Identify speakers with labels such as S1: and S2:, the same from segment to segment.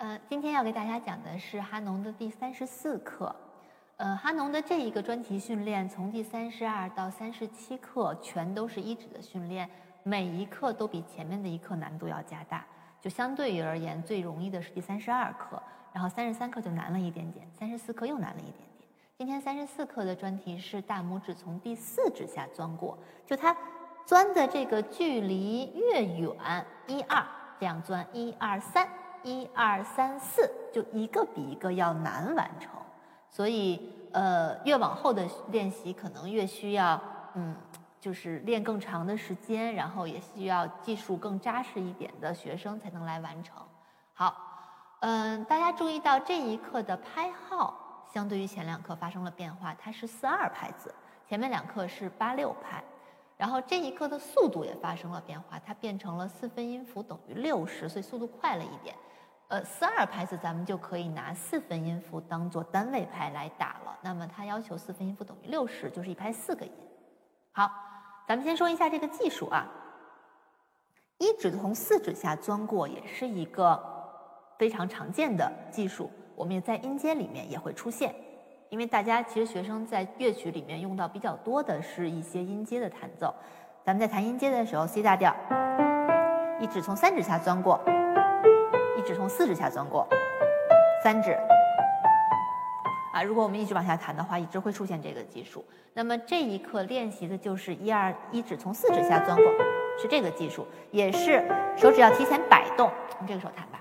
S1: 呃，今天要给大家讲的是哈农的第三十四课。呃，哈农的这一个专题训练，从第三十二到三十七课，全都是一指的训练，每一课都比前面的一课难度要加大。就相对于而言，最容易的是第三十二课，然后三十三课就难了一点点，三十四课又难了一点点。今天三十四课的专题是大拇指从第四指下钻过，就它钻的这个距离越远，一二这样钻，一二三。一二三四，就一个比一个要难完成，所以呃，越往后的练习可能越需要，嗯，就是练更长的时间，然后也需要技术更扎实一点的学生才能来完成。好，嗯，大家注意到这一课的拍号相对于前两课发生了变化，它是四二拍子，前面两课是八六拍。然后这一课的速度也发生了变化，它变成了四分音符等于六十，所以速度快了一点。呃，四二拍子咱们就可以拿四分音符当做单位拍来打了。那么它要求四分音符等于六十，就是一拍四个音。好，咱们先说一下这个技术啊。一指从四指下钻过也是一个非常常见的技术，我们也在音阶里面也会出现。因为大家其实学生在乐曲里面用到比较多的是一些音阶的弹奏。咱们在弹音阶的时候，C 大调，一指从三指下钻过。一指从四指下钻过，三指啊，如果我们一直往下弹的话，一直会出现这个技术。那么这一课练习的就是一二一指从四指下钻过，是这个技术，也是手指要提前摆动。用这个手弹吧，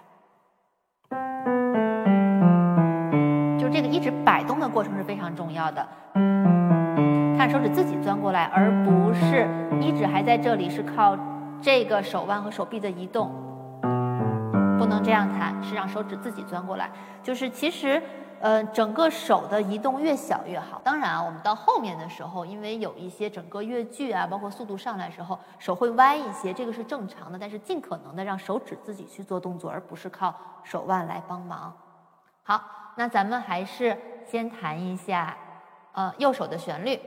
S1: 就这个一指摆动的过程是非常重要的。看手指自己钻过来，而不是一指还在这里，是靠这个手腕和手臂的移动。不能这样弹，是让手指自己钻过来。就是其实，呃，整个手的移动越小越好。当然啊，我们到后面的时候，因为有一些整个乐句啊，包括速度上来时候，手会歪一些，这个是正常的。但是尽可能的让手指自己去做动作，而不是靠手腕来帮忙。好，那咱们还是先弹一下，呃，右手的旋律。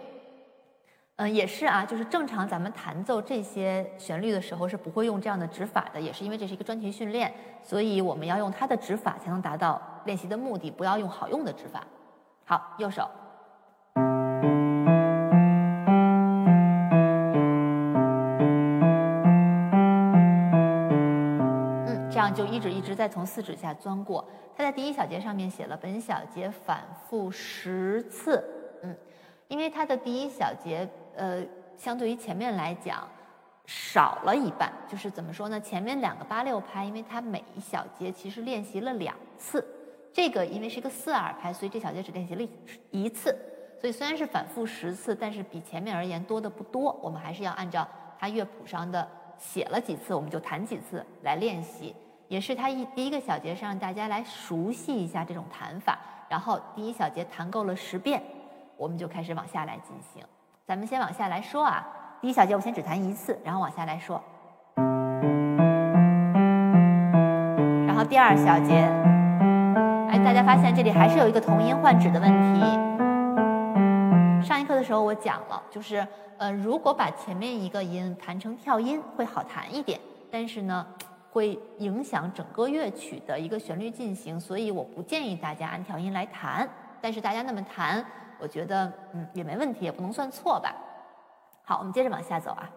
S1: 嗯，也是啊，就是正常咱们弹奏这些旋律的时候是不会用这样的指法的，也是因为这是一个专题训练，所以我们要用它的指法才能达到练习的目的，不要用好用的指法。好，右手，嗯，这样就一指一直在从四指下钻过。它在第一小节上面写了本小节反复十次，嗯，因为它的第一小节。呃，相对于前面来讲，少了一半。就是怎么说呢？前面两个八六拍，因为它每一小节其实练习了两次。这个因为是个四二拍，所以这小节只练习了一次。所以虽然是反复十次，但是比前面而言多的不多。我们还是要按照它乐谱上的写了几次，我们就弹几次来练习。也是它一第一个小节是让大家来熟悉一下这种弹法。然后第一小节弹够了十遍，我们就开始往下来进行。咱们先往下来说啊，第一小节我先只弹一次，然后往下来说。然后第二小节，哎，大家发现这里还是有一个同音换指的问题。上一课的时候我讲了，就是呃，如果把前面一个音弹成跳音会好弹一点，但是呢，会影响整个乐曲的一个旋律进行，所以我不建议大家按跳音来弹。但是大家那么弹。我觉得，嗯，也没问题，也不能算错吧。好，我们接着往下走啊。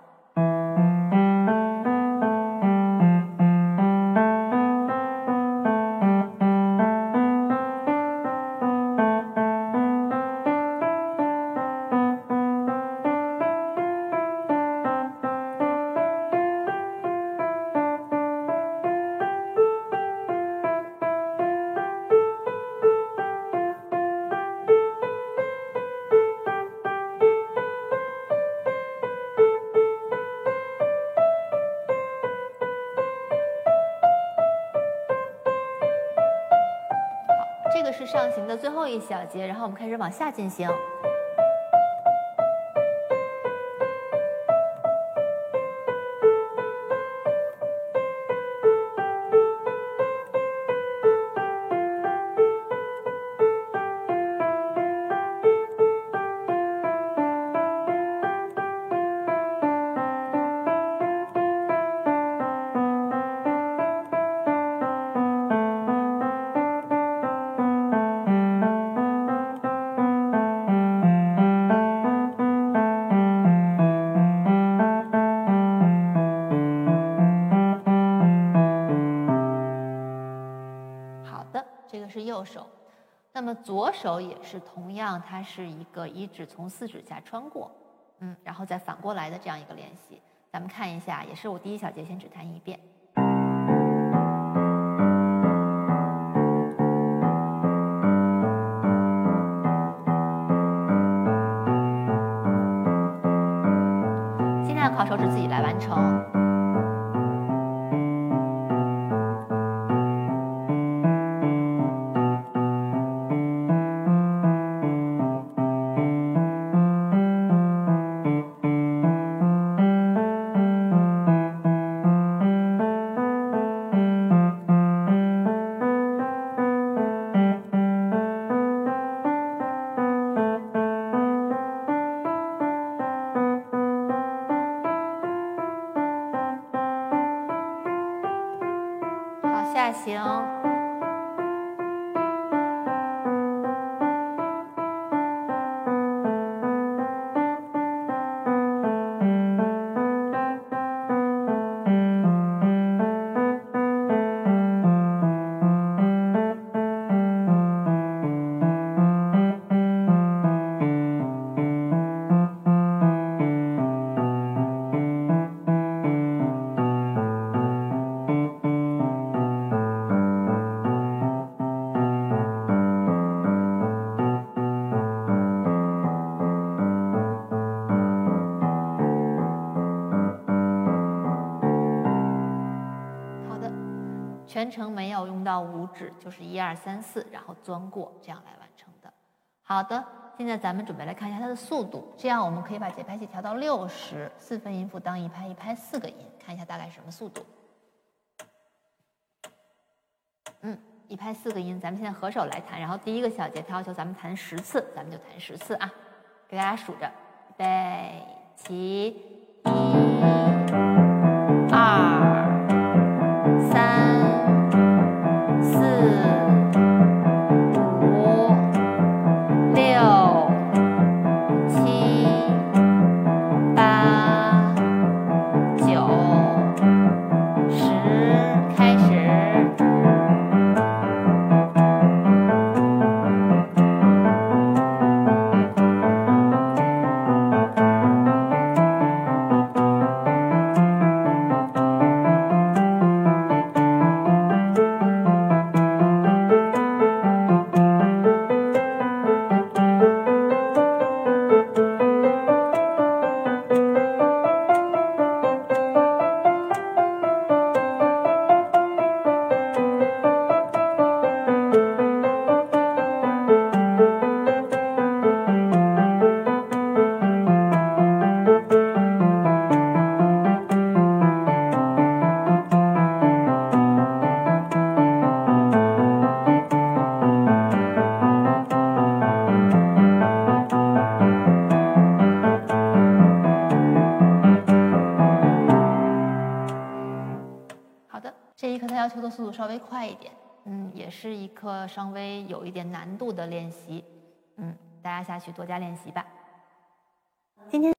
S1: 这个是上行的最后一小节，然后我们开始往下进行。这个是右手。那么左手也是同样，它是一个一指从四指下穿过，嗯，然后再反过来的这样一个练习。咱们看一下，也是我第一小节先只弹一遍。尽量靠手指自己来完成。下行。全程没有用到五指，就是一二三四，然后钻过，这样来完成的。好的，现在咱们准备来看一下它的速度，这样我们可以把节拍器调到六十，四分音符当一拍，一拍四个音，看一下大概什么速度。嗯，一拍四个音，咱们现在合手来弹，然后第一个小节它要求咱们弹十次，咱们就弹十次啊，给大家数着，预备起，一、二、速度稍微快一点，嗯，也是一课稍微有一点难度的练习，嗯，大家下去多加练习吧。今天。